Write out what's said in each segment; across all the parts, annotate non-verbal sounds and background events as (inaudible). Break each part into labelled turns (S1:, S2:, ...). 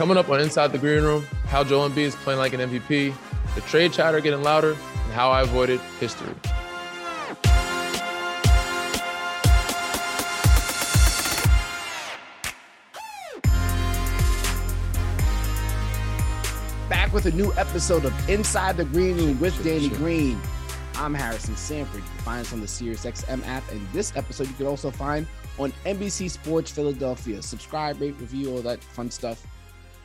S1: Coming up on Inside the Green Room, how Joel Embiid is playing like an MVP, the trade chatter getting louder, and how I avoided history.
S2: Back with a new episode of Inside the Green Room with Danny Green. I'm Harrison Sanford. You can find us on the SiriusXM app, and this episode you can also find on NBC Sports Philadelphia. Subscribe, rate, review, all that fun stuff.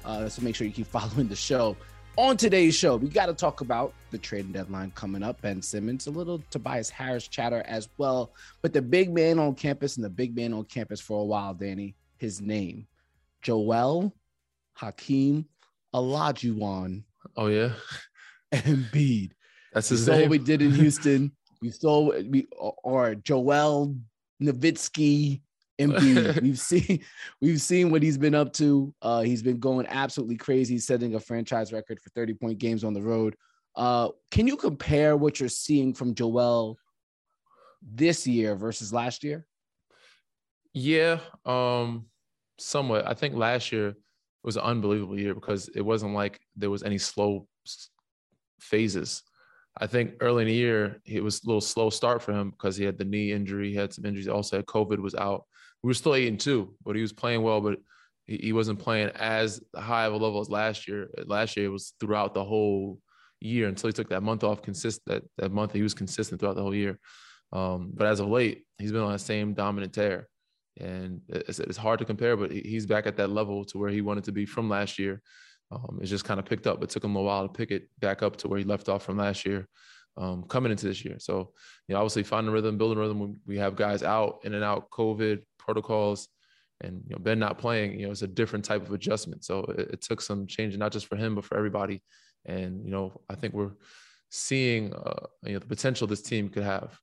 S2: Uh, so make sure you keep (laughs) following the show. On today's show, we got to talk about the trading deadline coming up. Ben Simmons, a little Tobias Harris chatter as well. But the big man on campus and the big man on campus for a while, Danny, his name, Joel Hakeem Olajuwon.
S1: Oh yeah, (laughs)
S2: Embiid.
S1: That's his
S2: saw
S1: name.
S2: what we did in (laughs) Houston. we saw we or Joel Nowitzki Embiid. (laughs) we've seen (laughs) we've seen what he's been up to. Uh, he's been going absolutely crazy, setting a franchise record for 30 point games on the road. Uh, can you compare what you're seeing from Joel this year versus last year?
S1: Yeah, um, somewhat. I think last year was an unbelievable year because it wasn't like there was any slow phases. I think early in the year it was a little slow start for him because he had the knee injury, he had some injuries. Also, had COVID was out. We were still eight and two, but he was playing well, but he, wasn't playing as high of a level as last year. Last year it was throughout the whole year until he took that month off. Consistent that that month he was consistent throughout the whole year. Um, but as of late, he's been on that same dominant tear and it's, it's hard to compare, but he's back at that level to where he wanted to be from last year. Um, it's just kind of picked up. It took him a while to pick it back up to where he left off from last year, um, coming into this year. So, you know, obviously finding rhythm, building rhythm. We have guys out in and out, COVID protocols, and you know Ben not playing. You know, it's a different type of adjustment. So it, it took some change, not just for him, but for everybody. And you know, I think we're seeing uh, you know the potential this team could have.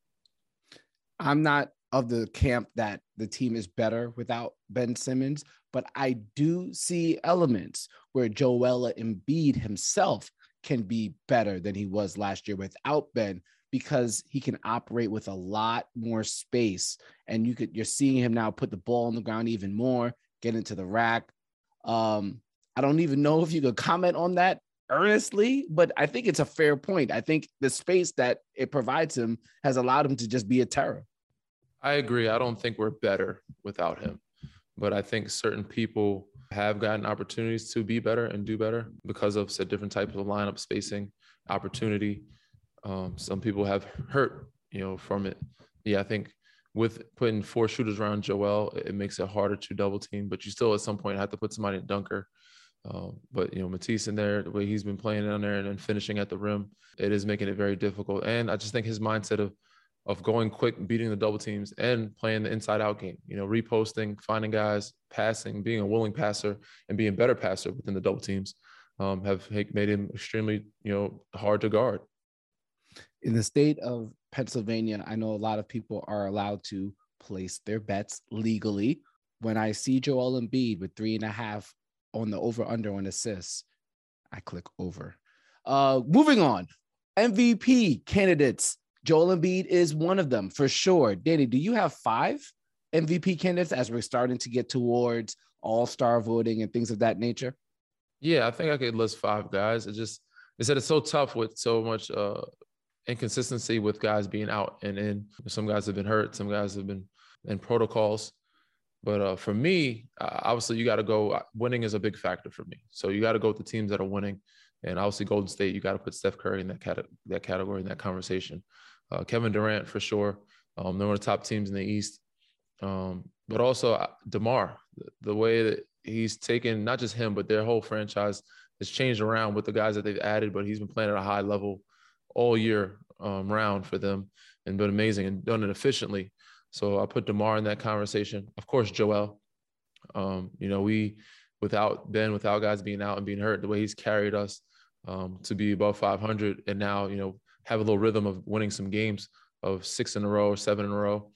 S2: I'm not of the camp that the team is better without Ben Simmons, but I do see elements where Joel Embiid himself can be better than he was last year without Ben because he can operate with a lot more space and you could you're seeing him now put the ball on the ground even more, get into the rack. Um, I don't even know if you could comment on that earnestly, but I think it's a fair point. I think the space that it provides him has allowed him to just be a terror.
S1: I agree. I don't think we're better without him, but I think certain people have gotten opportunities to be better and do better because of said different types of lineup spacing, opportunity. Um, some people have hurt, you know, from it. Yeah, I think with putting four shooters around Joel, it makes it harder to double team, but you still at some point have to put somebody in dunker. Um, but you know, Matisse in there, the way he's been playing down there and then finishing at the rim, it is making it very difficult. And I just think his mindset of of going quick, beating the double teams, and playing the inside out game. You know, reposting, finding guys, passing, being a willing passer, and being a better passer within the double teams um, have made him extremely, you know, hard to guard.
S2: In the state of Pennsylvania, I know a lot of people are allowed to place their bets legally. When I see Joel Embiid with three and a half on the over under on assists, I click over. Uh, moving on, MVP candidates Joel Embiid is one of them for sure. Danny, do you have five MVP candidates as we're starting to get towards all star voting and things of that nature?
S1: Yeah, I think I could list five guys. It just, they said it's so tough with so much uh, inconsistency with guys being out and in. Some guys have been hurt, some guys have been in protocols. But uh, for me, uh, obviously, you got to go. Uh, winning is a big factor for me. So you got to go with the teams that are winning. And obviously, Golden State, you got to put Steph Curry in that, cat- that category, in that conversation uh, Kevin Durant for sure. Um, they're one of the top teams in the East. Um, but also uh, DeMar, the, the way that he's taken not just him, but their whole franchise has changed around with the guys that they've added. But he's been playing at a high level all year um, round for them and been amazing and done it efficiently. So I put DeMar in that conversation. Of course, Joel. Um, you know, we without Ben, without guys being out and being hurt, the way he's carried us um, to be above 500, and now you know have a little rhythm of winning some games of six in a row or seven in a row.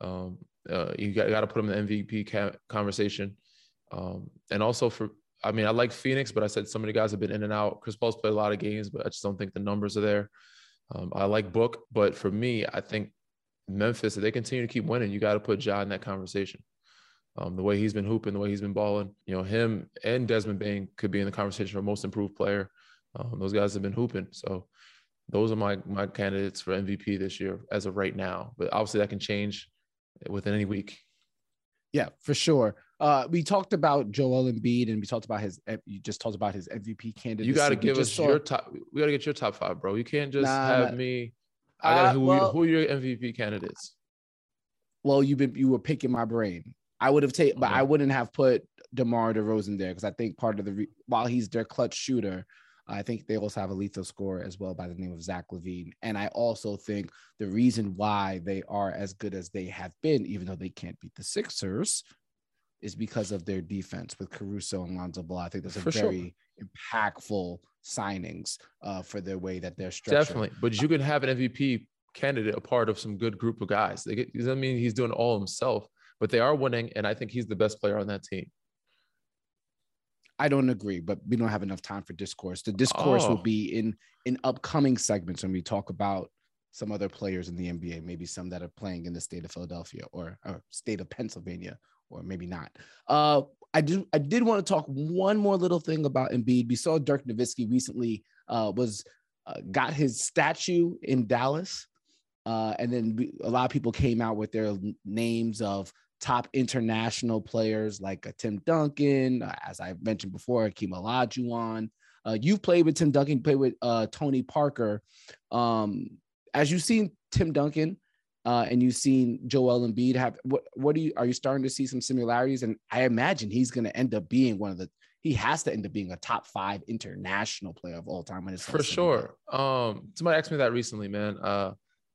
S1: Um, uh, you got, to put him in the MVP ca- conversation. Um, and also for, I mean, I like Phoenix, but I said of the guys have been in and out. Chris Paul's played a lot of games, but I just don't think the numbers are there. Um, I like Book, but for me, I think Memphis, if they continue to keep winning, you got to put Ja in that conversation. Um, the way he's been hooping, the way he's been balling, you know, him and Desmond Bane could be in the conversation for most improved player. Um, those guys have been hooping. So those are my my candidates for MVP this year as of right now. But obviously that can change within any week.
S2: Yeah, for sure. Uh, we talked about Joel Embiid, and we talked about his. You just talked about his MVP candidate.
S1: You got to give us your top. We got to get your top five, bro. You can't just nah, have me. I got uh, who. Well, who are your MVP candidates?
S2: Well, you've been you were picking my brain. I would have taken, okay. but I wouldn't have put DeMar DeRozan there because I think part of the re- while he's their clutch shooter, I think they also have a lethal scorer as well by the name of Zach LaVine. And I also think the reason why they are as good as they have been, even though they can't beat the Sixers, is because of their defense with Caruso and Lonzo Ball. I think those are for very sure. impactful signings uh, for their way that they're structured.
S1: Definitely. But you can have an MVP candidate a part of some good group of guys. They get, doesn't mean he's doing all himself, but they are winning. And I think he's the best player on that team.
S2: I don't agree, but we don't have enough time for discourse. The discourse oh. will be in in upcoming segments when we talk about some other players in the NBA, maybe some that are playing in the state of Philadelphia or, or state of Pennsylvania, or maybe not. Uh, I did I did want to talk one more little thing about Embiid. We saw Dirk Nowitzki recently uh, was uh, got his statue in Dallas, uh, and then a lot of people came out with their names of top international players like uh, Tim Duncan, uh, as I mentioned before, Hakeem Olajuwon. You've played with Tim Duncan, played with Tony Parker. Um, as you've seen Tim Duncan uh, and you've seen Joel Embiid, have what? What do you are you starting to see some similarities? And I imagine he's going to end up being one of the. He has to end up being a top five international player of all time when it's
S1: for sure. Um, somebody asked me that recently, man. Uh,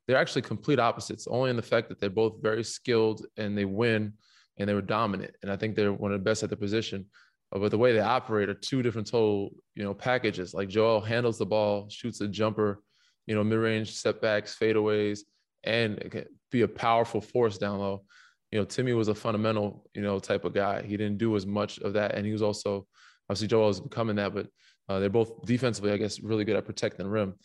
S1: they're actually complete opposites, only in the fact that they're both very skilled and they win and they were dominant. And I think they're one of the best at their position. But the way they operate are two different total, you know, packages. Like Joel handles the ball, shoots a jumper, you know, mid-range setbacks, fadeaways, and be a powerful force down low. You know, Timmy was a fundamental, you know, type of guy. He didn't do as much of that, and he was also obviously Joel is becoming that, but uh, they're both defensively, I guess, really good at protecting the rim.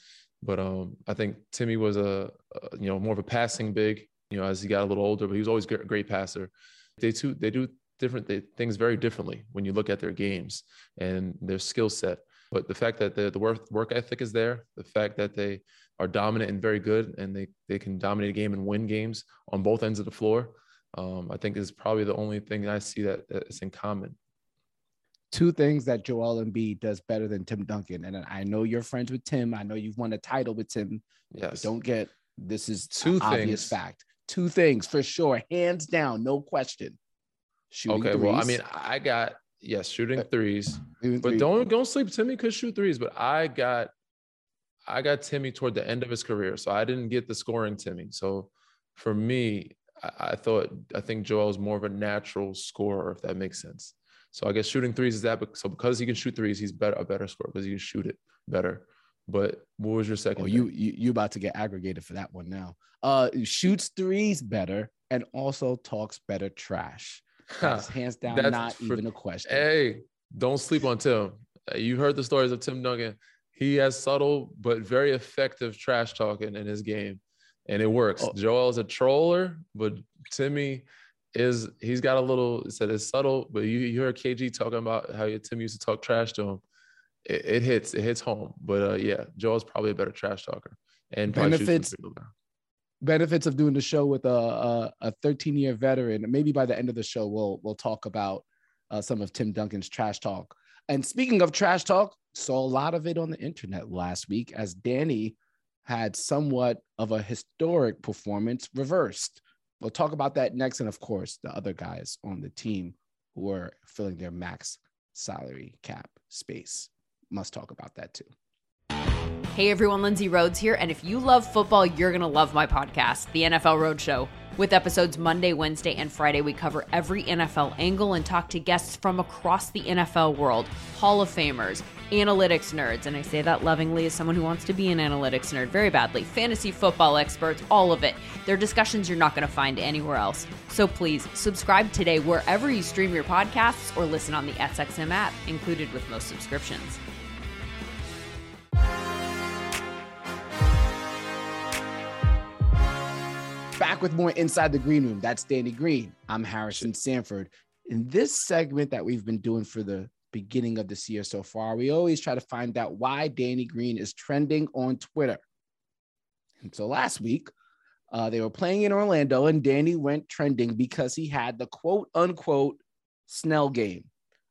S1: But um, I think Timmy was a, a, you know more of a passing big. You know, as he got a little older, but he was always a great passer. They too they do different things very differently when you look at their games and their skill set. But the fact that the, the work work ethic is there, the fact that they are dominant and very good, and they they can dominate a game and win games on both ends of the floor, um, I think is probably the only thing I see that is in common
S2: two things that Joel Embiid does better than Tim Duncan. And I know you're friends with Tim. I know you've won a title with Tim. Yes. Don't get this is two obvious fact. Two things for sure, hands down, no question.
S1: Shooting okay, threes. well, I mean, I got yes, shooting threes, but don't don't sleep. Timmy could shoot threes, but I got I got Timmy toward the end of his career, so I didn't get the scoring Timmy. So for me, I, I thought I think Joel is more of a natural scorer, if that makes sense. So I guess shooting threes is that. So because he can shoot threes, he's better a better scorer because he can shoot it better. But what was your second?
S2: Oh, you, you you about to get aggregated for that one now. Uh, shoots threes better and also talks better trash. That's hands down That's not for, even a question.
S1: Hey, don't sleep on Tim. You heard the stories of Tim Duncan. He has subtle but very effective trash talking in his game, and it works. Oh. Joel is a troller, but Timmy is he's got a little said it's subtle, but you, you heard KG talking about how Tim used to talk trash to him. It, it hits, it hits home. But uh, yeah, Joel's probably a better trash talker and
S2: benefits benefits of doing the show with a a 13 year veteran. Maybe by the end of the show, we'll we'll talk about uh, some of Tim Duncan's trash talk. And speaking of trash talk, saw a lot of it on the internet last week as Danny had somewhat of a historic performance reversed. We'll talk about that next. And of course, the other guys on the team who are filling their max salary cap space. Must talk about that too.
S3: Hey everyone, Lindsay Rhodes here. And if you love football, you're going to love my podcast, The NFL Roadshow. With episodes Monday, Wednesday, and Friday, we cover every NFL angle and talk to guests from across the NFL world Hall of Famers, analytics nerds, and I say that lovingly as someone who wants to be an analytics nerd very badly, fantasy football experts, all of it. They're discussions you're not going to find anywhere else. So please subscribe today wherever you stream your podcasts or listen on the SXM app, included with most subscriptions.
S2: Back with more Inside the Green Room. That's Danny Green. I'm Harrison Sanford. in this segment that we've been doing for the beginning of this year so far, we always try to find out why Danny Green is trending on Twitter. And so last week, uh, they were playing in Orlando, and Danny went trending because he had the quote unquote Snell game,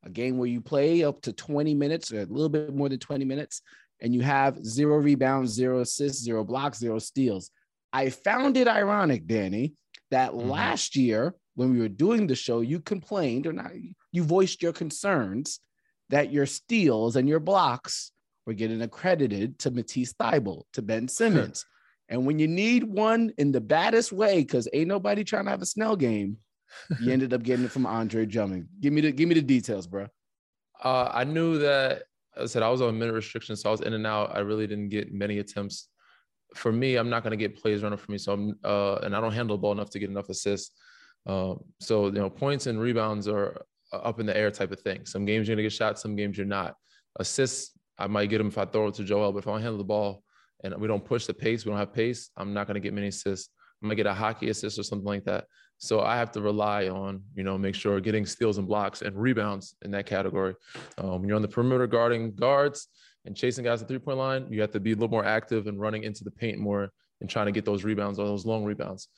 S2: a game where you play up to 20 minutes or a little bit more than 20 minutes, and you have zero rebounds, zero assists, zero blocks, zero steals. I found it ironic, Danny, that mm-hmm. last year when we were doing the show, you complained or not, you voiced your concerns that your steals and your blocks were getting accredited to Matisse Thybulle, to Ben Simmons. and when you need one in the baddest way, because ain't nobody trying to have a Snell game, you (laughs) ended up getting it from Andre Drummond. Give me the give me the details, bro.
S1: Uh, I knew that I said I was on minute restriction, so I was in and out. I really didn't get many attempts. For me, I'm not going to get plays running for me, so I'm uh, and I don't handle the ball enough to get enough assists. Um, so you know, points and rebounds are up in the air type of thing. Some games you're gonna get shots, some games you're not. Assists, I might get them if I throw it to Joel, but if I don't handle the ball and we don't push the pace, we don't have pace, I'm not gonna get many assists. I'm gonna get a hockey assist or something like that. So I have to rely on, you know, make sure getting steals and blocks and rebounds in that category. Um, you're on the perimeter guarding guards and chasing guys at three point line, you have to be a little more active and running into the paint more and trying to get those rebounds or those long rebounds.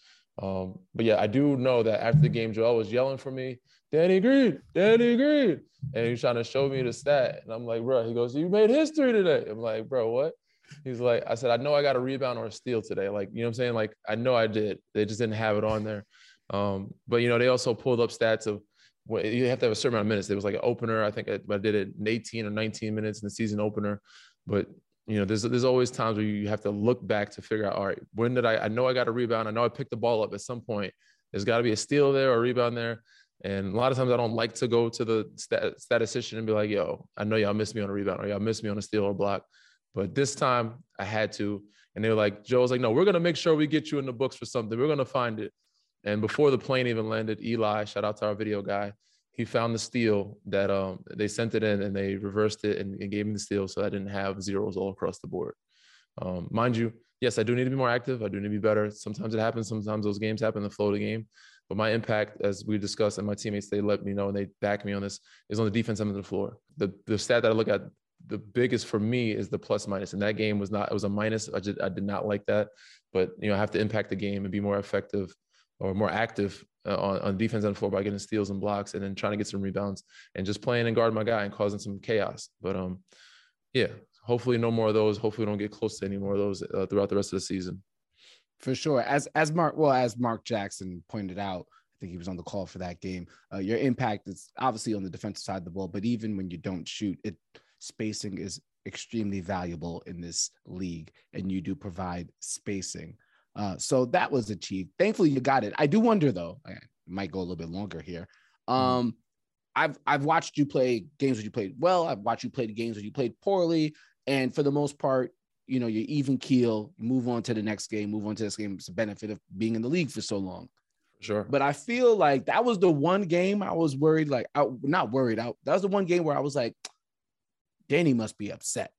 S1: Um, but yeah, I do know that after the game, Joel was yelling for me, Danny Green, Danny Green. And he's trying to show me the stat. And I'm like, bro, he goes, You made history today. I'm like, bro, what? He's like, I said, I know I got a rebound or a steal today. Like, you know what I'm saying? Like, I know I did. They just didn't have it on there. Um, but you know, they also pulled up stats of you have to have a certain amount of minutes. There was like an opener. I think I, I did it in 18 or 19 minutes in the season opener. But you know, there's there's always times where you have to look back to figure out, all right, when did I? I know I got a rebound. I know I picked the ball up at some point. There's got to be a steal there or a rebound there. And a lot of times I don't like to go to the stat- statistician and be like, yo, I know y'all missed me on a rebound or y'all missed me on a steal or block. But this time I had to. And they were like, Joe Joe's like, no, we're going to make sure we get you in the books for something. We're going to find it. And before the plane even landed, Eli, shout out to our video guy, he found the steal that um, they sent it in and they reversed it and, and, gave me the steal so I didn't have zeros all across the board. Um, mind you, yes, I do need to be more active. I do need to be better. Sometimes it happens. Sometimes those games happen, the flow of the game. But my impact, as we discussed, and my teammates, they let me know and they back me on this, is on the defense end of the floor. The the stat that I look at the biggest for me is the plus minus. And that game was not, it was a minus. I just I did not like that. But you know, I have to impact the game and be more effective or more active uh, on, on defense on the floor by getting steals and blocks and then trying to get some rebounds and just playing and guarding my guy and causing some chaos. But um, yeah, hopefully no more of those. Hopefully we don't get close to any more of those uh, throughout the rest of the season.
S2: For sure. As as Mark well as Mark Jackson pointed out, I think he was on the call for that game. Uh, your impact is obviously on the defensive side of the ball, but even when you don't shoot, it spacing is extremely valuable in this league, and you do provide spacing. Uh, so that was achieved. Thankfully, you got it. I do wonder though. I might go a little bit longer here. Mm-hmm. Um, I've I've watched you play games where you played well. I've watched you play the games where you played poorly, and for the most part, you know, you're even keel. Move on to the next game. Move on to this game. It's a benefit of being in the league for so long.
S1: Sure.
S2: But I feel like that was the one game I was worried. Like, I, not worried. I, that was the one game where I was like, Danny must be upset.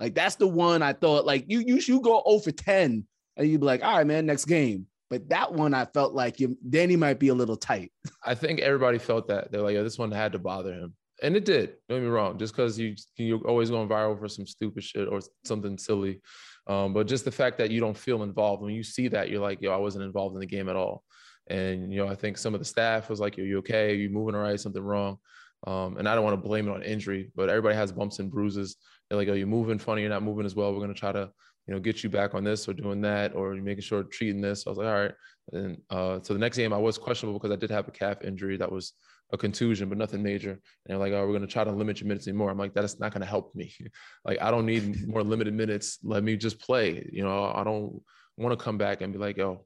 S2: Like that's the one I thought. Like you you you go 0 for 10 and you'd be like, all right, man, next game. But that one, I felt like you, Danny might be a little tight. (laughs)
S1: I think everybody felt that. They're like, yeah, this one had to bother him. And it did. Don't get me wrong. Just because you you're always going viral for some stupid shit or something silly, um, but just the fact that you don't feel involved when you see that, you're like, yo, I wasn't involved in the game at all. And you know, I think some of the staff was like, "Are you okay? Are you moving all right? Something wrong?" Um, and I don't want to blame it on injury, but everybody has bumps and bruises. They're like, "Are you moving funny? You're not moving as well. We're to try to you know, get you back on this or doing that or making sure treating this. I was like, all right. And uh, so the next game I was questionable because I did have a calf injury that was a contusion, but nothing major. And they're like, oh, we're going to try to limit your minutes anymore. I'm like, that's not going to help me. (laughs) like, I don't need more limited minutes. Let me just play. You know, I don't want to come back and be like, oh,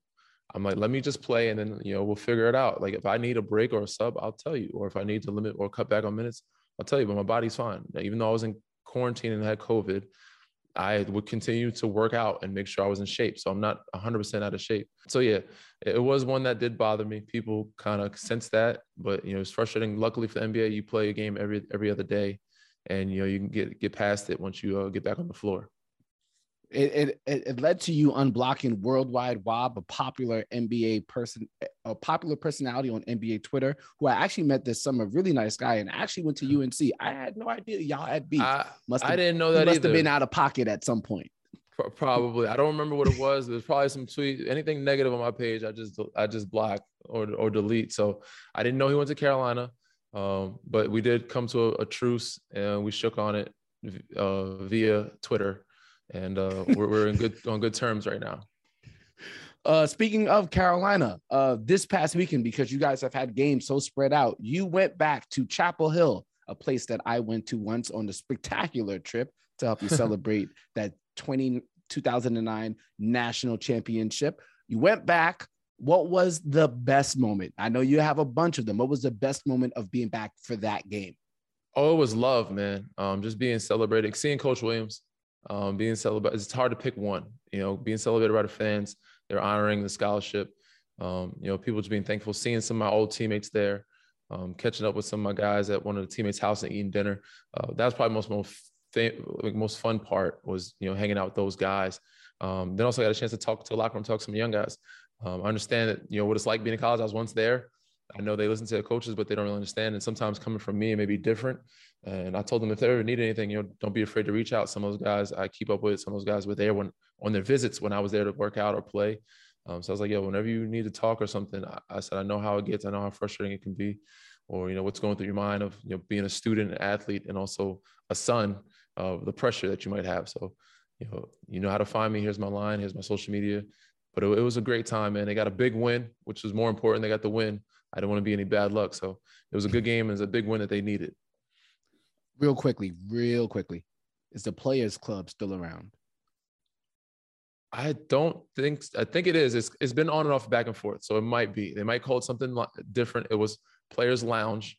S1: I'm like, let me just play and then, you know, we'll figure it out. Like, if I need a break or a sub, I'll tell you. Or if I need to limit or cut back on minutes, I'll tell you. But my body's fine. Even though I was in quarantine and had COVID, I would continue to work out and make sure I was in shape. So I'm not 100% out of shape. So yeah, it was one that did bother me. People kind of sense that, but you know, it's frustrating. Luckily for the NBA, you play a game every every other day, and you know you can get get past it once you uh, get back on the floor.
S2: It, it, it led to you unblocking Worldwide Wob, a popular NBA person, a popular personality on NBA Twitter, who I actually met this summer. Really nice guy, and actually went to UNC. I had no idea y'all had beef.
S1: I, must have, I didn't know that.
S2: Must have been out of pocket at some point.
S1: Probably. I don't remember what it was. There's probably some tweet. Anything negative on my page, I just I just block or or delete. So I didn't know he went to Carolina. Um, but we did come to a, a truce and we shook on it uh, via Twitter and uh, we're, we're in good (laughs) on good terms right now.
S2: Uh, speaking of Carolina, uh, this past weekend, because you guys have had games so spread out, you went back to Chapel Hill, a place that I went to once on a spectacular trip to help you (laughs) celebrate that 20, 2009 national championship. You went back. What was the best moment? I know you have a bunch of them. What was the best moment of being back for that game?
S1: Oh, it was love, man. Um, just being celebrated, seeing Coach Williams, um, being celebrated. It's hard to pick one. You know, being celebrated by the fans, they're honoring the scholarship. Um, you know, people just being thankful, seeing some of my old teammates there, um, catching up with some of my guys at one of the teammates' house and eating dinner. Uh, that was probably most most like most fun part was you know hanging out with those guys. Um, then also got a chance to talk to a locker room, talk to some young guys. Um, I understand that you know what it's like being in college. I was once there. I know they listen to their coaches, but they don't really understand. And sometimes coming from me, it may be different. And I told them if they ever need anything, you know, don't be afraid to reach out. Some of those guys I keep up with, some of those guys were there when on their visits when I was there to work out or play. Um, so I was like, yo, whenever you need to talk or something, I, I, said, I know how it gets. I know how frustrating it can be, or you know, what's going through your mind of you know being a student, an athlete, and also a son of the pressure that you might have. So, you know, you know how to find me. Here's my line. Here's my social media. But it, it was a great time, man. They got a big win, which was more important. They got the win. I don't want to be any bad luck. So it was a good game. It was a big win that they needed.
S2: Real quickly, real quickly, is the Players Club still around?
S1: I don't think. I think it is. It's, it's been on and off, back and forth. So it might be. They might call it something different. It was Players Lounge.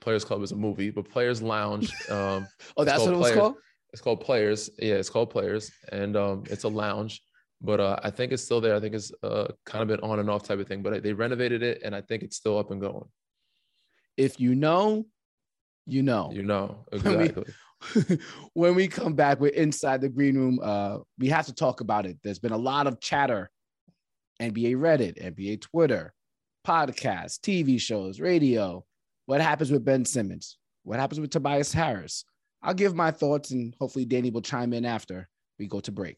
S1: Players Club is a movie, but Players Lounge. (laughs) Um,
S2: oh, that's what it was Players. called.
S1: It's called Players. Yeah, it's called Players, and um, it's a lounge but uh, I think it's still there. I think it's uh, kind of been on and off type of thing, but they renovated it and I think it's still up and going.
S2: If you know, you know.
S1: You know, exactly. (laughs)
S2: When we, (laughs) when we come back, we're inside the green room. Uh, we have to talk about it. There's been a lot of chatter, NBA Reddit, NBA Twitter, podcasts, TV shows, radio. What happens with Ben Simmons? What happens with Tobias Harris? I'll give my thoughts and hopefully Danny will chime in after we go to break.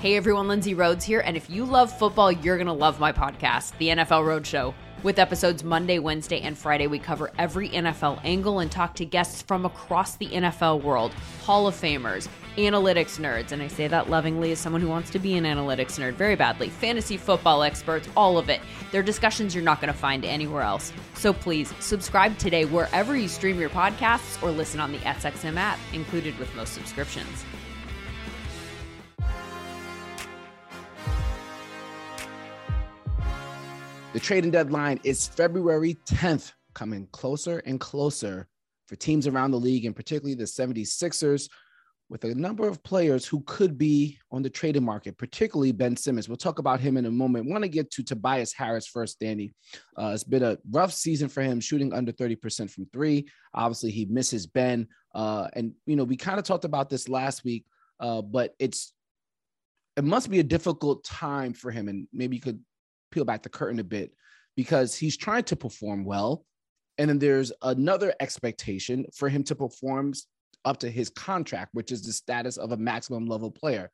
S3: Hey everyone, Lindsay Rhodes here, and if you love football, you're going to love my podcast, The NFL Roadshow. With episodes Monday, Wednesday, and Friday, we cover every NFL angle and talk to guests from across the NFL world Hall of Famers, analytics nerds, and I say that lovingly as someone who wants to be an analytics nerd very badly, fantasy football experts, all of it. They're discussions you're not going to find anywhere else. So please subscribe today wherever you stream your podcasts or listen on the SXM app, included with most subscriptions.
S2: The trading deadline is February 10th, coming closer and closer for teams around the league, and particularly the 76ers, with a number of players who could be on the trading market, particularly Ben Simmons. We'll talk about him in a moment. want to get to Tobias Harris first, Danny. Uh, it's been a rough season for him, shooting under 30% from three. Obviously, he misses Ben. Uh, and, you know, we kind of talked about this last week, uh, but it's it must be a difficult time for him. And maybe you could peel back the curtain a bit because he's trying to perform well. And then there's another expectation for him to perform up to his contract, which is the status of a maximum level player.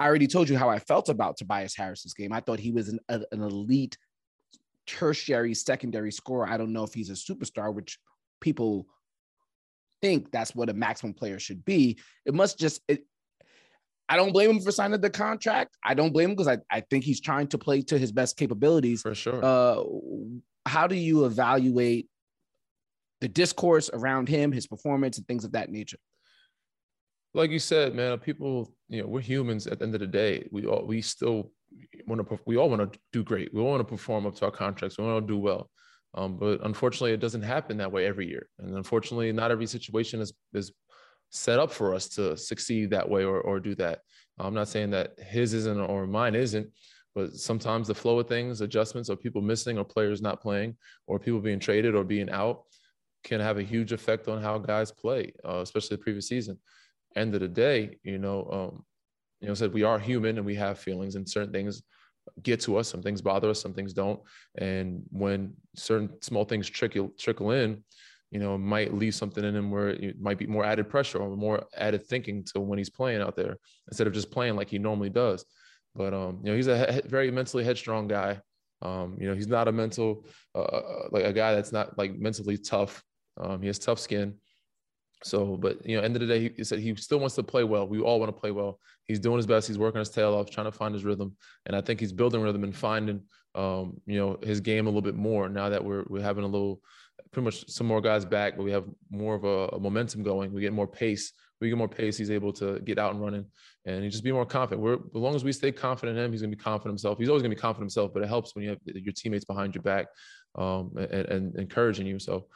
S2: I already told you how I felt about Tobias Harris's game. I thought he was an, an elite tertiary secondary scorer. I don't know if he's a superstar, which people think that's what a maximum player should be. It must just it, I don't blame him for signing the contract. I don't blame him because I, I think he's trying to play to his best capabilities.
S1: For sure.
S2: Uh, how do you evaluate the discourse around him, his performance, and things of that nature?
S1: Like you said, man, people, you know, we're humans at the end of the day. We all, we still want to, we all want to do great. We all want to perform up to our contracts. We want to do well. Um, but unfortunately, it doesn't happen that way every year. And unfortunately, not every situation is, is set up for us to succeed that way or, or do that. I'm not saying that his isn't or mine isn't, but sometimes the flow of things, adjustments, or people missing, or players not playing, or people being traded or being out, can have a huge effect on how guys play, uh, especially the previous season. End of the day, you know, um, you know, said we are human and we have feelings, and certain things get to us. Some things bother us, some things don't. And when certain small things trickle trickle in, you know, might leave something in him where it might be more added pressure or more added thinking to when he's playing out there instead of just playing like he normally does. But um, you know, he's a he- very mentally headstrong guy. Um, you know, he's not a mental uh, uh, like a guy that's not like mentally tough. Um, he has tough skin. So, but you know, end of the day, he said he still wants to play well. We all want to play well. He's doing his best. He's working his tail off, trying to find his rhythm, and I think he's building rhythm and finding, um, you know, his game a little bit more now that we're we're having a little, pretty much some more guys back, but we have more of a, a momentum going. We get more pace. We get more pace. He's able to get out and running, and he just be more confident. We're as long as we stay confident in him, he's gonna be confident himself. He's always gonna be confident himself, but it helps when you have your teammates behind your back, um, and, and encouraging you. So.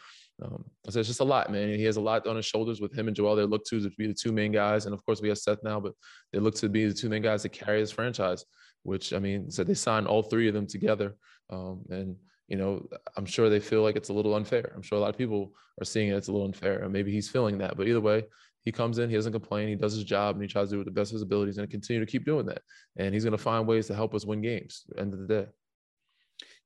S1: Um, so it's just a lot, man. He has a lot on his shoulders with him and Joel. They look to to be the two main guys, and of course we have Seth now, but they look to be the two main guys that carry this franchise. Which I mean, so they signed all three of them together, um, and you know, I'm sure they feel like it's a little unfair. I'm sure a lot of people are seeing it, it's a little unfair, and maybe he's feeling that. But either way, he comes in, he doesn't complain, he does his job, and he tries to do it with the best of his abilities, and continue to keep doing that. And he's going to find ways to help us win games. end of the day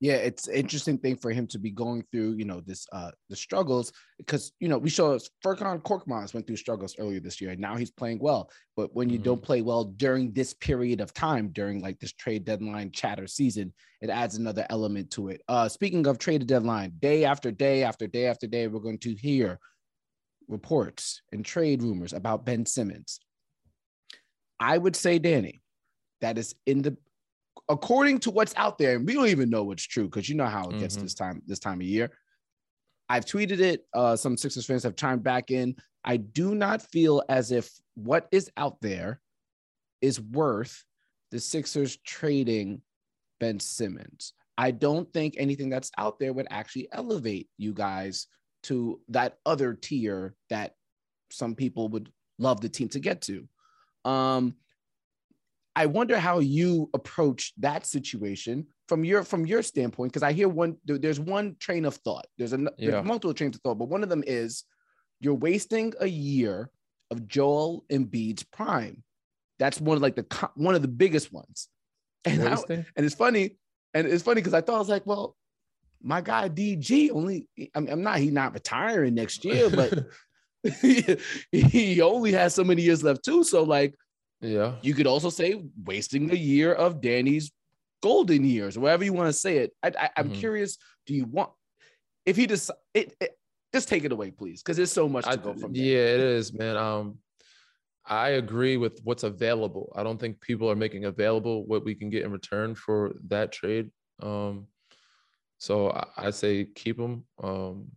S2: yeah, it's interesting thing for him to be going through, you know, this uh the struggles because you know we saw Furkan Korkmaz went through struggles earlier this year, and now he's playing well. But when you mm-hmm. don't play well during this period of time, during like this trade deadline chatter season, it adds another element to it. Uh speaking of trade deadline, day after day after day after day, we're going to hear reports and trade rumors about Ben Simmons. I would say, Danny, that is in the according to what's out there, and we don't even know what's true because you know how it mm-hmm. gets this time this time of year. I've tweeted it. Uh, some Sixers fans have chimed back in. I do not feel as if what is out there is worth the Sixers trading Ben Simmons. I don't think anything that's out there would actually elevate you guys to that other tier that some people would love the team to get to. Um, I wonder how you approach that situation from your from your standpoint because I hear one there's one train of thought. There's a yeah. there's multiple trains of thought, but one of them is you're wasting a year of Joel Embiid's prime. That's one of like the one of the biggest ones. And I, and it's funny, and it's funny because I thought I was like, well, my guy DG only I'm, I'm not he's not retiring next year, but he, (laughs) (laughs) he only has so many years left too. So like
S1: yeah.
S2: You could also say wasting a year of Danny's golden years, whatever you want to say it. I, am mm-hmm. curious. Do you want if he just it, it, just take it away, please, because there's so much to I, go from.
S1: There. Yeah, it is, man. Um, I agree with what's available. I don't think people are making available what we can get in return for that trade. Um, so I, I say keep him. Um,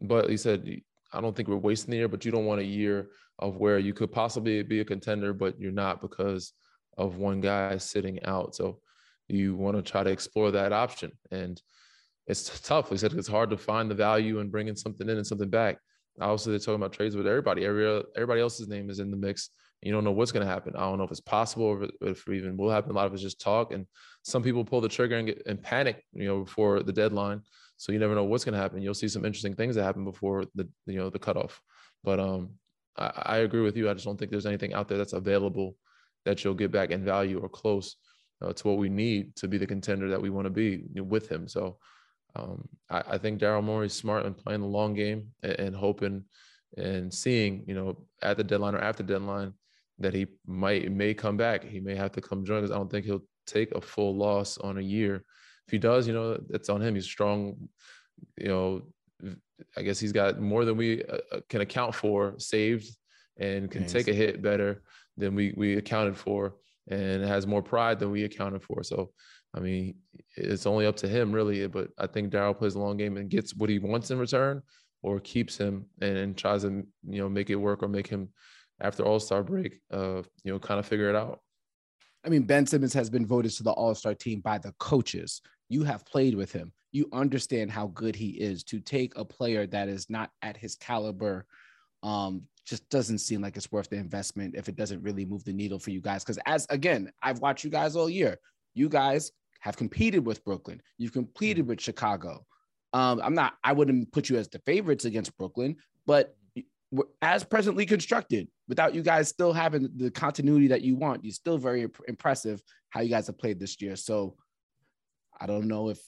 S1: but he said I don't think we're wasting the year, but you don't want a year of where you could possibly be a contender, but you're not because of one guy sitting out. So you want to try to explore that option. And it's tough. We said it's hard to find the value and bringing something in and something back. Obviously, they're talking about trades with everybody. Every, everybody else's name is in the mix. You don't know what's going to happen. I don't know if it's possible or if it even will happen. A lot of it's just talk. And some people pull the trigger and, get, and panic, you know, before the deadline. So you never know what's going to happen. You'll see some interesting things that happen before the you know the cutoff. But um, I, I agree with you. I just don't think there's anything out there that's available that you'll get back in value or close uh, to what we need to be the contender that we want to be with him. So um, I, I, think Daryl Morey's smart in playing the long game and, and, hoping and seeing, you know, at the deadline or after deadline that he might may come back. He may have to come join us. I don't think he'll take a full loss on a year if he does, you know, it's on him. He's strong. You know, I guess he's got more than we uh, uh, can account for saved and can nice. take a hit better than we we accounted for and has more pride than we accounted for. So, I mean, it's only up to him really. But I think Daryl plays a long game and gets what he wants in return, or keeps him and, and tries to you know make it work or make him after All Star break, uh, you know, kind of figure it out.
S2: I mean, Ben Simmons has been voted to the All Star team by the coaches you have played with him. You understand how good he is. To take a player that is not at his caliber um, just doesn't seem like it's worth the investment if it doesn't really move the needle for you guys. Because as again, I've watched you guys all year. You guys have competed with Brooklyn. You've competed with Chicago. Um, I'm not. I wouldn't put you as the favorites against Brooklyn, but as presently constructed, without you guys still having the continuity that you want, you're still very impressive how you guys have played this year. So I don't know if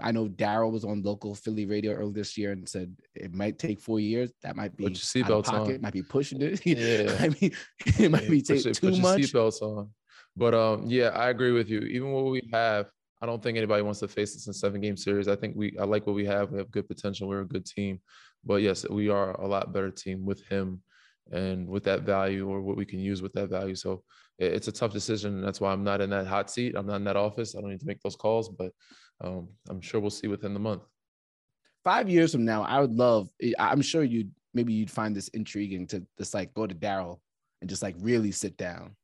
S2: I know Daryl was on local Philly radio earlier this year and said it might take four years. That might be
S1: put your seatbelts on.
S2: Might be pushing it. (laughs) Yeah, I mean, it might yeah, be taking too much.
S1: Seatbelts on. But um, yeah, I agree with you. Even what we have, I don't think anybody wants to face this in seven game series. I think we, I like what we have. We have good potential. We're a good team. But yes, we are a lot better team with him and with that value or what we can use with that value. So it's a tough decision. And that's why I'm not in that hot seat. I'm not in that office. I don't need to make those calls, but um, I'm sure we'll see within the month.
S2: Five years from now, I would love, I'm sure you'd maybe you'd find this intriguing to just like go to Daryl and just like really sit down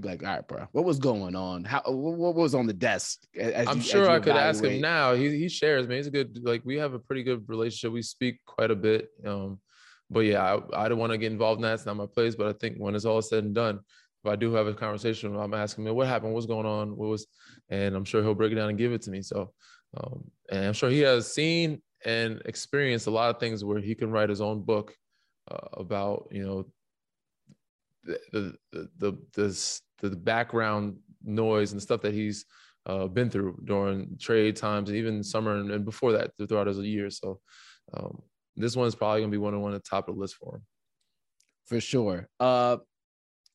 S2: be like, all right, bro, what was going on? How what was on the desk?
S1: I'm you, sure I could ask him now. He he shares me. He's a good like we have a pretty good relationship. We speak quite a bit. Um, but yeah, I, I don't want to get involved in that. It's not my place. But I think when it's all said and done, if I do have a conversation, I'm asking him what happened, what's going on, what was, and I'm sure he'll break it down and give it to me. So, um, and I'm sure he has seen and experienced a lot of things where he can write his own book uh, about you know the the the the, the background noise and stuff that he's uh, been through during trade times and even summer and, and before that throughout his year. So um, this one is probably gonna be one of one at the top of the list for him.
S2: For sure. Uh,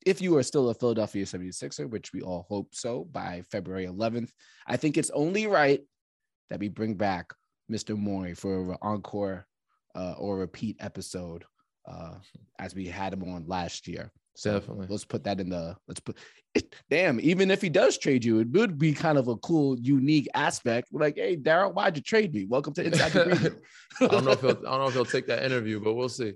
S2: if you are still a Philadelphia 76er, which we all hope so by February 11th, I think it's only right that we bring back Mr. Morey for an encore uh, or repeat episode uh, as we had him on last year.
S1: So Definitely.
S2: Let's put that in the let's put it, damn, even if he does trade you, it would be kind of a cool, unique aspect. Like, hey, Daryl, why'd you trade me? Welcome to Inside the Green (laughs)
S1: I don't know if he'll I don't know if he'll take that interview, but we'll see.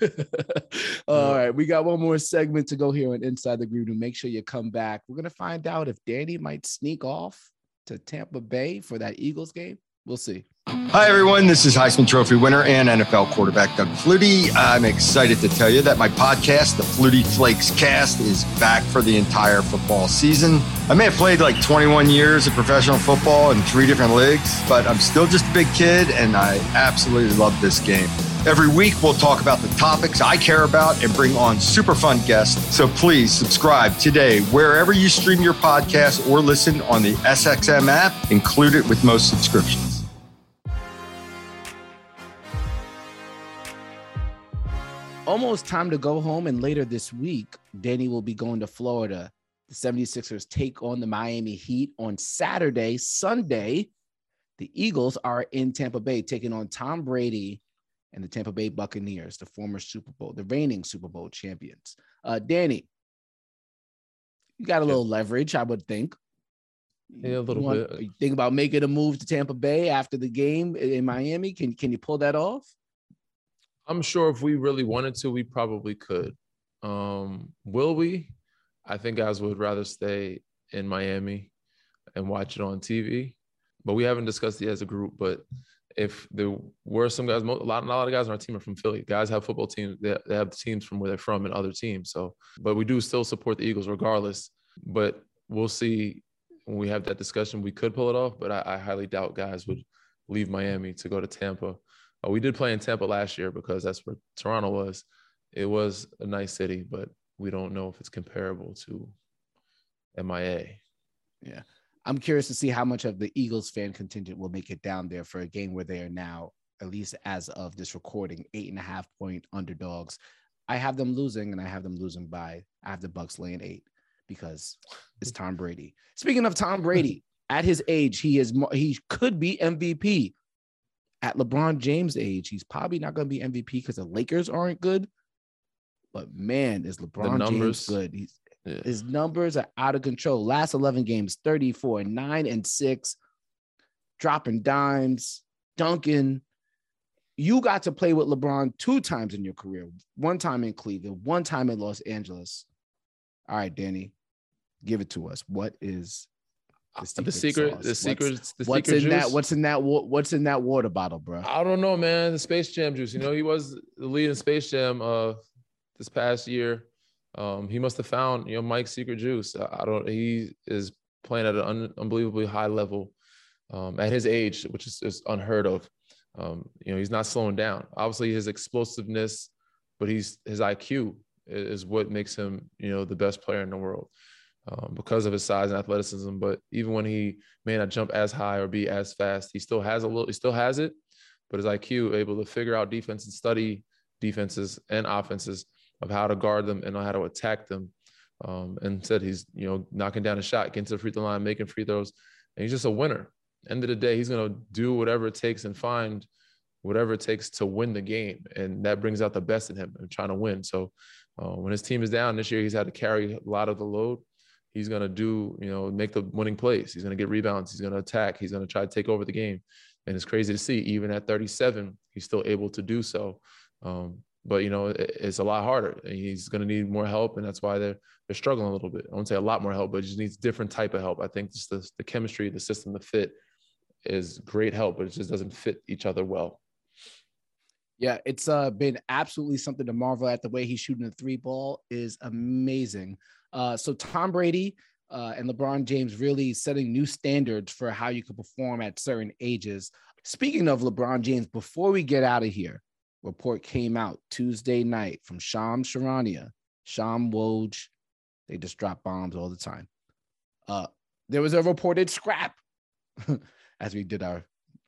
S1: (laughs)
S2: All right, we got one more segment to go here on Inside the Green Room. Make sure you come back. We're gonna find out if Danny might sneak off to Tampa Bay for that Eagles game. We'll see.
S4: Hi, everyone. This is Heisman Trophy winner and NFL quarterback Doug Flutie. I'm excited to tell you that my podcast, the Flutie Flakes Cast, is back for the entire football season. I may have played like 21 years of professional football in three different leagues, but I'm still just a big kid and I absolutely love this game. Every week, we'll talk about the topics I care about and bring on super fun guests. So please subscribe today wherever you stream your podcast or listen on the SXM app, included with most subscriptions.
S2: Almost time to go home. And later this week, Danny will be going to Florida. The 76ers take on the Miami Heat on Saturday. Sunday, the Eagles are in Tampa Bay taking on Tom Brady and the Tampa Bay Buccaneers, the former Super Bowl, the reigning Super Bowl champions. Uh, Danny, you got a little leverage, I would think.
S1: Yeah, a little want, bit.
S2: You think about making a move to Tampa Bay after the game in Miami. Can can you pull that off?
S1: I'm sure if we really wanted to, we probably could. Um, will we? I think guys would rather stay in Miami and watch it on TV. But we haven't discussed it as a group. But if there were some guys, a lot, a lot of guys on our team are from Philly. Guys have football teams. They, have teams from where they're from and other teams. So, but we do still support the Eagles regardless. But we'll see when we have that discussion. We could pull it off, but I, I highly doubt guys would leave Miami to go to Tampa. Uh, we did play in Tampa last year because that's where Toronto was. It was a nice city, but we don't know if it's comparable to MIA.
S2: Yeah. I'm curious to see how much of the Eagles fan contingent will make it down there for a game where they are now, at least as of this recording, eight and a half point underdogs. I have them losing, and I have them losing by I have the Bucks laying eight because it's Tom Brady. Speaking of Tom Brady, (laughs) at his age, he is he could be MVP. At LeBron James' age, he's probably not going to be MVP because the Lakers aren't good. But man, is LeBron James good? He's yeah. His numbers are out of control. Last 11 games, 34, 9 and 6, dropping dimes, dunking. You got to play with LeBron two times in your career one time in Cleveland, one time in Los Angeles. All right, Danny, give it to us. What is
S1: the secret? The secret, the secret, what's,
S2: the
S1: what's
S2: secret
S1: in
S2: juice? that? What's in that? What's in that water bottle, bro?
S1: I don't know, man. The Space Jam juice. You know, he was the lead in Space Jam uh, this past year um, he must have found you know Mike's secret juice. I, I don't. He is playing at an un, unbelievably high level, um, at his age, which is, is unheard of. Um, you know, he's not slowing down. Obviously, his explosiveness, but he's his IQ is what makes him, you know, the best player in the world um, because of his size and athleticism. But even when he may not jump as high or be as fast, he still has a little. He still has it, but his IQ able to figure out defense and study defenses and offenses of how to guard them and how to attack them. Um, and said he's you know knocking down a shot, getting to the free throw line, making free throws, and he's just a winner. End of the day, he's gonna do whatever it takes and find whatever it takes to win the game, and that brings out the best in him and trying to win. So uh, when his team is down this year, he's had to carry a lot of the load. He's gonna do you know make the winning plays. He's gonna get rebounds. He's gonna attack. He's gonna try to take over the game. And it's crazy to see, even at 37, he's still able to do so. Um, but you know it's a lot harder and he's going to need more help and that's why they're they're struggling a little bit i won't say a lot more help but he just needs different type of help i think just the, the chemistry the system the fit is great help but it just doesn't fit each other well
S2: yeah it's uh, been absolutely something to marvel at the way he's shooting the three ball is amazing uh, so tom brady uh, and lebron james really setting new standards for how you can perform at certain ages speaking of lebron james before we get out of here report came out Tuesday night from Sham Charania, Sham Woj. They just drop bombs all the time. Uh, there was a reported scrap, (laughs) as we did our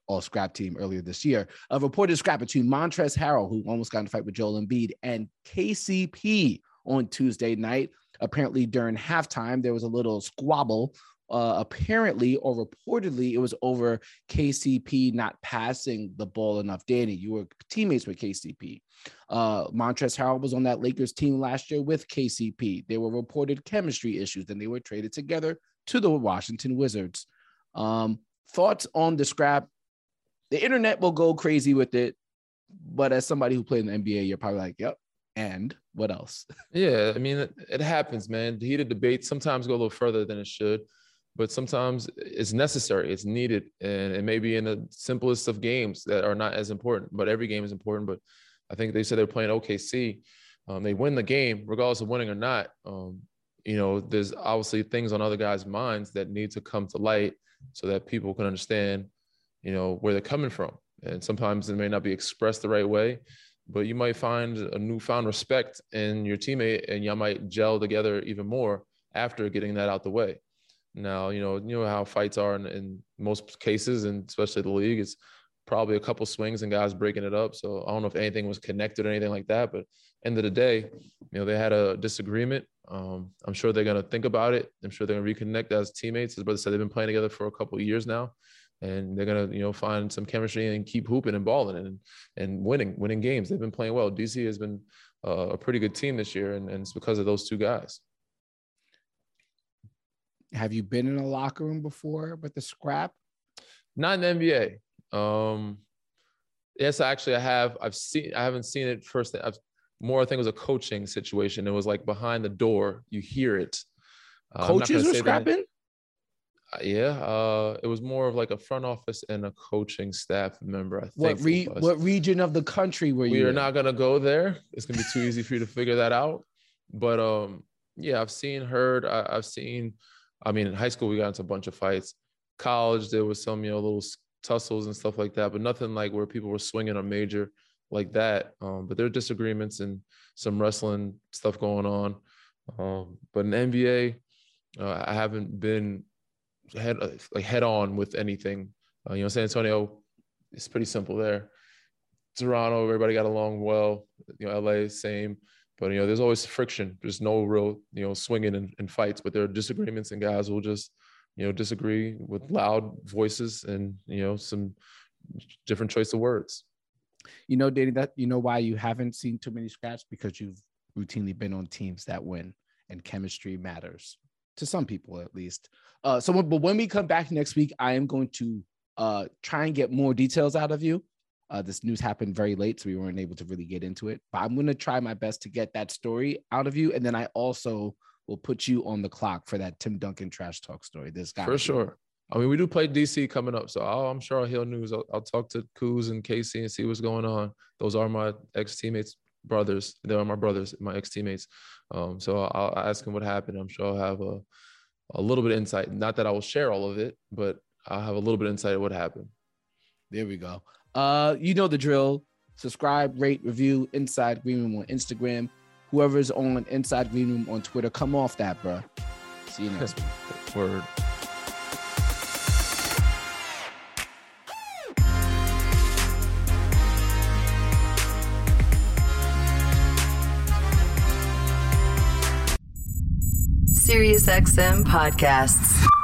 S2: all scrap team earlier this year, a reported scrap between Montrezl Harrell, who almost got in a fight with Joel Embiid, and KCP on Tuesday night. Apparently, during halftime, there was a little squabble uh, apparently or reportedly it was over KCP not passing the ball enough. Danny, you were teammates with KCP. Uh, Montrezl Harrell was on that Lakers team last year with KCP. There were reported chemistry issues, and they were traded together to the Washington Wizards. Um, thoughts on the scrap? The internet will go crazy with it, but as somebody who played in the NBA, you're probably like, "Yep." And what else? (laughs)
S1: Yeah, I mean, it, happens, man. The heated debates sometimes go a little further than it should but sometimes it's necessary, it's needed, and it may be in the simplest of games that are not as important. But every game is important. But I think they said they're playing OKC. Um, they win the game, regardless of winning or not. Um, you know, there's obviously things on other guys' minds that need to come to light so that people can understand, you know, where they're coming from. And sometimes it may not be expressed the right way, but you might find a newfound respect in your teammate, and y'all might gel together even more after getting that out the way. Now, you know, you know how fights are in, in most cases, and especially the league, it's probably a couple swings and guys breaking it up. So I don't know if anything was connected or anything like that. But end of the day, you know, they had a disagreement. Um, I'm sure they're gonna think about it. I'm sure they're gonna reconnect as teammates. His brother said they've been playing together for a couple years now, and they're gonna, you know, find some chemistry and keep hooping and balling and and winning, winning games. They've been playing well. DC has been uh, a pretty good team this year, and, and it's because of those two guys.
S2: Have you been in a locker room before with the scrap?
S1: Not in the NBA. Um, yes, actually, I have. I've seen. I haven't seen it first. I've more. I think it was a coaching situation. It was like behind the door. You hear it.
S2: Uh, Coaches were scrapping.
S1: Uh, yeah, uh, it was more of like a front office and a coaching staff member. I
S2: think. What re- what region of the country were you?
S1: We are in? not gonna go there. It's gonna be too easy for you to figure that out. But um, yeah, I've seen, heard, I, I've seen I mean, in high school we got into a bunch of fights. College there was some you know little tussles and stuff like that, but nothing like where people were swinging a major like that. Um, but there are disagreements and some wrestling stuff going on. Um, but in NBA, uh, I haven't been head like head on with anything. Uh, you know, San Antonio, it's pretty simple there. Toronto, everybody got along well. You know, LA, same. But you know, there's always friction. There's no real, you know, swinging and, and fights. But there are disagreements, and guys will just, you know, disagree with loud voices and you know some different choice of words.
S2: You know, Danny, that you know why you haven't seen too many scraps because you've routinely been on teams that win, and chemistry matters to some people at least. Uh, so, but when we come back next week, I am going to uh try and get more details out of you uh, this news happened very late, so we weren't able to really get into it. But I'm going to try my best to get that story out of you, and then I also will put you on the clock for that Tim Duncan trash talk story. This guy
S1: for sure. I mean, we do play DC coming up, so i am sure I'll hear news. I'll, I'll talk to Kuz and Casey and see what's going on. Those are my ex teammates, brothers. They are my brothers, my ex teammates. Um, so I'll ask them what happened. I'm sure I'll have a a little bit of insight. Not that I will share all of it, but I'll have a little bit of insight of what happened.
S2: There we go. Uh, you know the drill. Subscribe, rate, review Inside Green Room on Instagram. Whoever's on Inside Green Room on Twitter, come off that, bro. See you next (laughs) week.
S1: Word.
S5: SiriusXM podcasts.